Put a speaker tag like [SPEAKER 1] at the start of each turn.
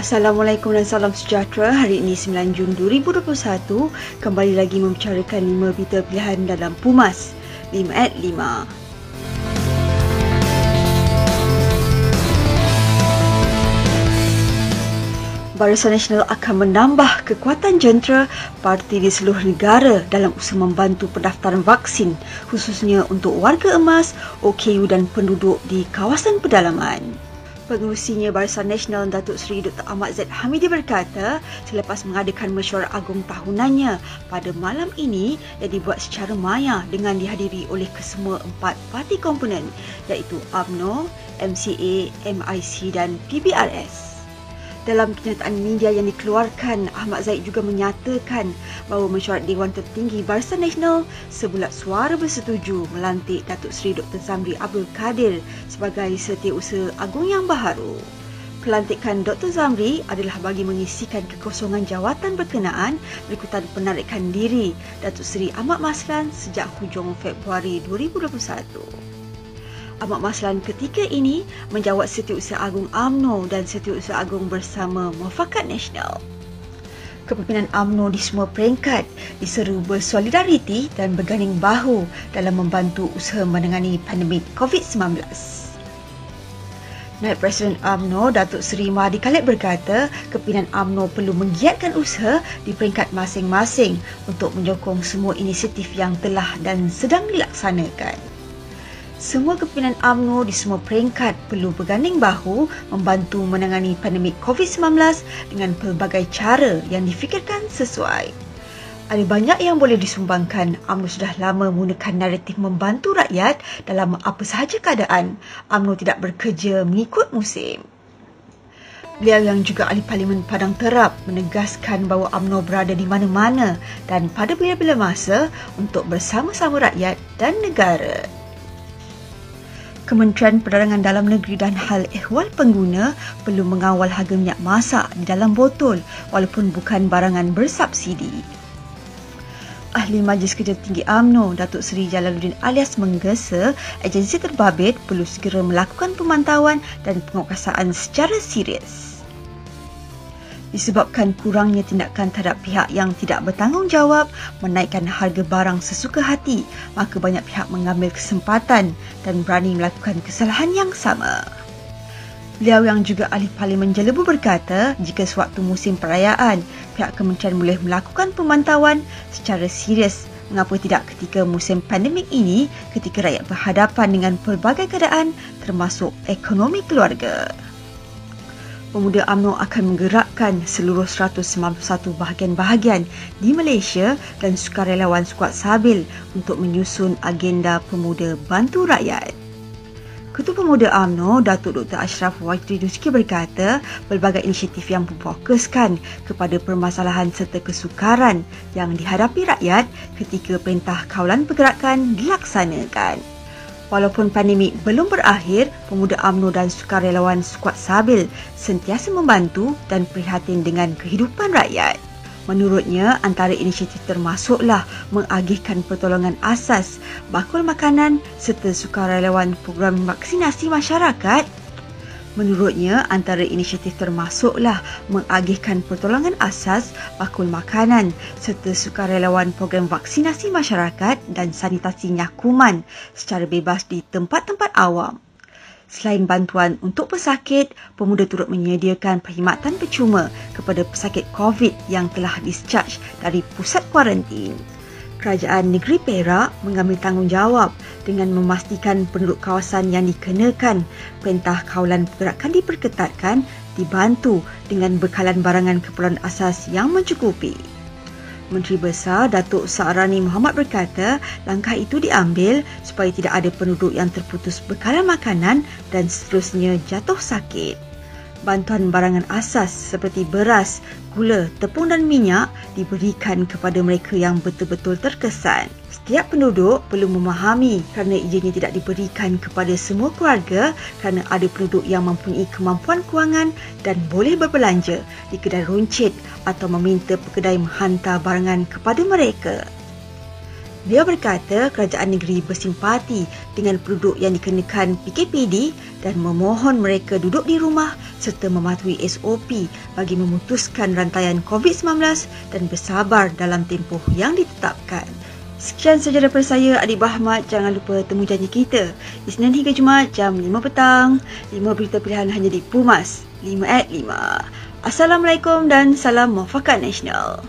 [SPEAKER 1] Assalamualaikum dan salam sejahtera. Hari ini 9 Jun 2021 kembali lagi membicarakan 5 berita pilihan dalam Pumas 5 at 5. Barisan Nasional akan menambah kekuatan jentera parti di seluruh negara dalam usaha membantu pendaftaran vaksin khususnya untuk warga emas, OKU dan penduduk di kawasan pedalaman. Pengurusinya Barisan Nasional Datuk Seri Dr. Ahmad Zaid Hamidi berkata selepas mengadakan mesyuarat agung tahunannya pada malam ini yang dibuat secara maya dengan dihadiri oleh kesemua empat parti komponen iaitu UMNO, MCA, MIC dan PBRS. Dalam kenyataan media yang dikeluarkan, Ahmad Zaid juga menyatakan bahawa mesyuarat Dewan Tertinggi Barisan Nasional sebulat suara bersetuju melantik Datuk Seri Dr. Zamri Abdul Kadir sebagai Setiausaha Agung yang baharu. Pelantikan Dr. Zamri adalah bagi mengisikan kekosongan jawatan berkenaan berikutan penarikan diri Datuk Seri Ahmad Maslan sejak hujung Februari 2021. Ahmad Maslan ketika ini menjawat Setiausaha Agung AMNO dan Setiausaha Agung bersama Muafakat Nasional. Kepimpinan AMNO di semua peringkat diseru bersolidariti dan berganding bahu dalam membantu usaha menangani pandemik COVID-19. Naib Presiden AMNO Datuk Seri Mahdi Khalid berkata kepimpinan AMNO perlu menggiatkan usaha di peringkat masing-masing untuk menyokong semua inisiatif yang telah dan sedang dilaksanakan. Semua kepimpinan UMNO di semua peringkat perlu berganding bahu membantu menangani pandemik COVID-19 dengan pelbagai cara yang difikirkan sesuai. Ada banyak yang boleh disumbangkan. UMNO sudah lama menggunakan naratif membantu rakyat dalam apa sahaja keadaan. UMNO tidak bekerja mengikut musim. Beliau yang juga ahli Parlimen Padang Terap menegaskan bahawa UMNO berada di mana-mana dan pada bila-bila masa untuk bersama-sama rakyat dan negara. Kementerian Perdagangan Dalam Negeri dan Hal Ehwal Pengguna perlu mengawal harga minyak masak di dalam botol walaupun bukan barangan bersubsidi. Ahli Majlis Kerja Tinggi AMNO, Datuk Seri Jalaluddin alias menggesa agensi terbabit perlu segera melakukan pemantauan dan penguasaan secara serius disebabkan kurangnya tindakan terhadap pihak yang tidak bertanggungjawab menaikkan harga barang sesuka hati, maka banyak pihak mengambil kesempatan dan berani melakukan kesalahan yang sama. Beliau yang juga ahli parlimen Jelebu berkata, jika sewaktu musim perayaan, pihak kementerian boleh melakukan pemantauan secara serius mengapa tidak ketika musim pandemik ini ketika rakyat berhadapan dengan pelbagai keadaan termasuk ekonomi keluarga pemuda UMNO akan menggerakkan seluruh 191 bahagian-bahagian di Malaysia dan sukarelawan skuad Sabil untuk menyusun agenda pemuda bantu rakyat. Ketua Pemuda UMNO, Datuk Dr. Ashraf Wajri Duski berkata, pelbagai inisiatif yang memfokuskan kepada permasalahan serta kesukaran yang dihadapi rakyat ketika Perintah Kawalan Pergerakan dilaksanakan. Walaupun pandemik belum berakhir, pemuda AMNO dan sukarelawan skuad Sabil sentiasa membantu dan prihatin dengan kehidupan rakyat. Menurutnya, antara inisiatif termasuklah mengagihkan pertolongan asas, bakul makanan serta sukarelawan program vaksinasi masyarakat Menurutnya, antara inisiatif termasuklah mengagihkan pertolongan asas, bakul makanan serta sukarelawan program vaksinasi masyarakat dan sanitasi nyakuman secara bebas di tempat-tempat awam. Selain bantuan untuk pesakit, pemuda turut menyediakan perkhidmatan percuma kepada pesakit COVID yang telah discharge dari pusat kuarantin kerajaan negeri Perak mengambil tanggungjawab dengan memastikan penduduk kawasan yang dikenakan perintah kawalan pergerakan diperketatkan dibantu dengan bekalan barangan keperluan asas yang mencukupi. Menteri Besar Datuk Sa'rani Muhammad berkata langkah itu diambil supaya tidak ada penduduk yang terputus bekalan makanan dan seterusnya jatuh sakit bantuan barangan asas seperti beras, gula, tepung dan minyak diberikan kepada mereka yang betul-betul terkesan. Setiap penduduk perlu memahami kerana ianya tidak diberikan kepada semua keluarga kerana ada penduduk yang mempunyai kemampuan kewangan dan boleh berbelanja di kedai runcit atau meminta pekedai menghantar barangan kepada mereka. Beliau berkata kerajaan negeri bersimpati dengan penduduk yang dikenakan PKPD dan memohon mereka duduk di rumah serta mematuhi SOP bagi memutuskan rantaian COVID-19 dan bersabar dalam tempoh yang ditetapkan. Sekian saja daripada saya, Adik Bahmat. Jangan lupa temu janji kita. Isnin hingga Jumaat jam 5 petang. 5 berita pilihan hanya di Pumas. 5 at 5. Assalamualaikum dan salam muafakat nasional.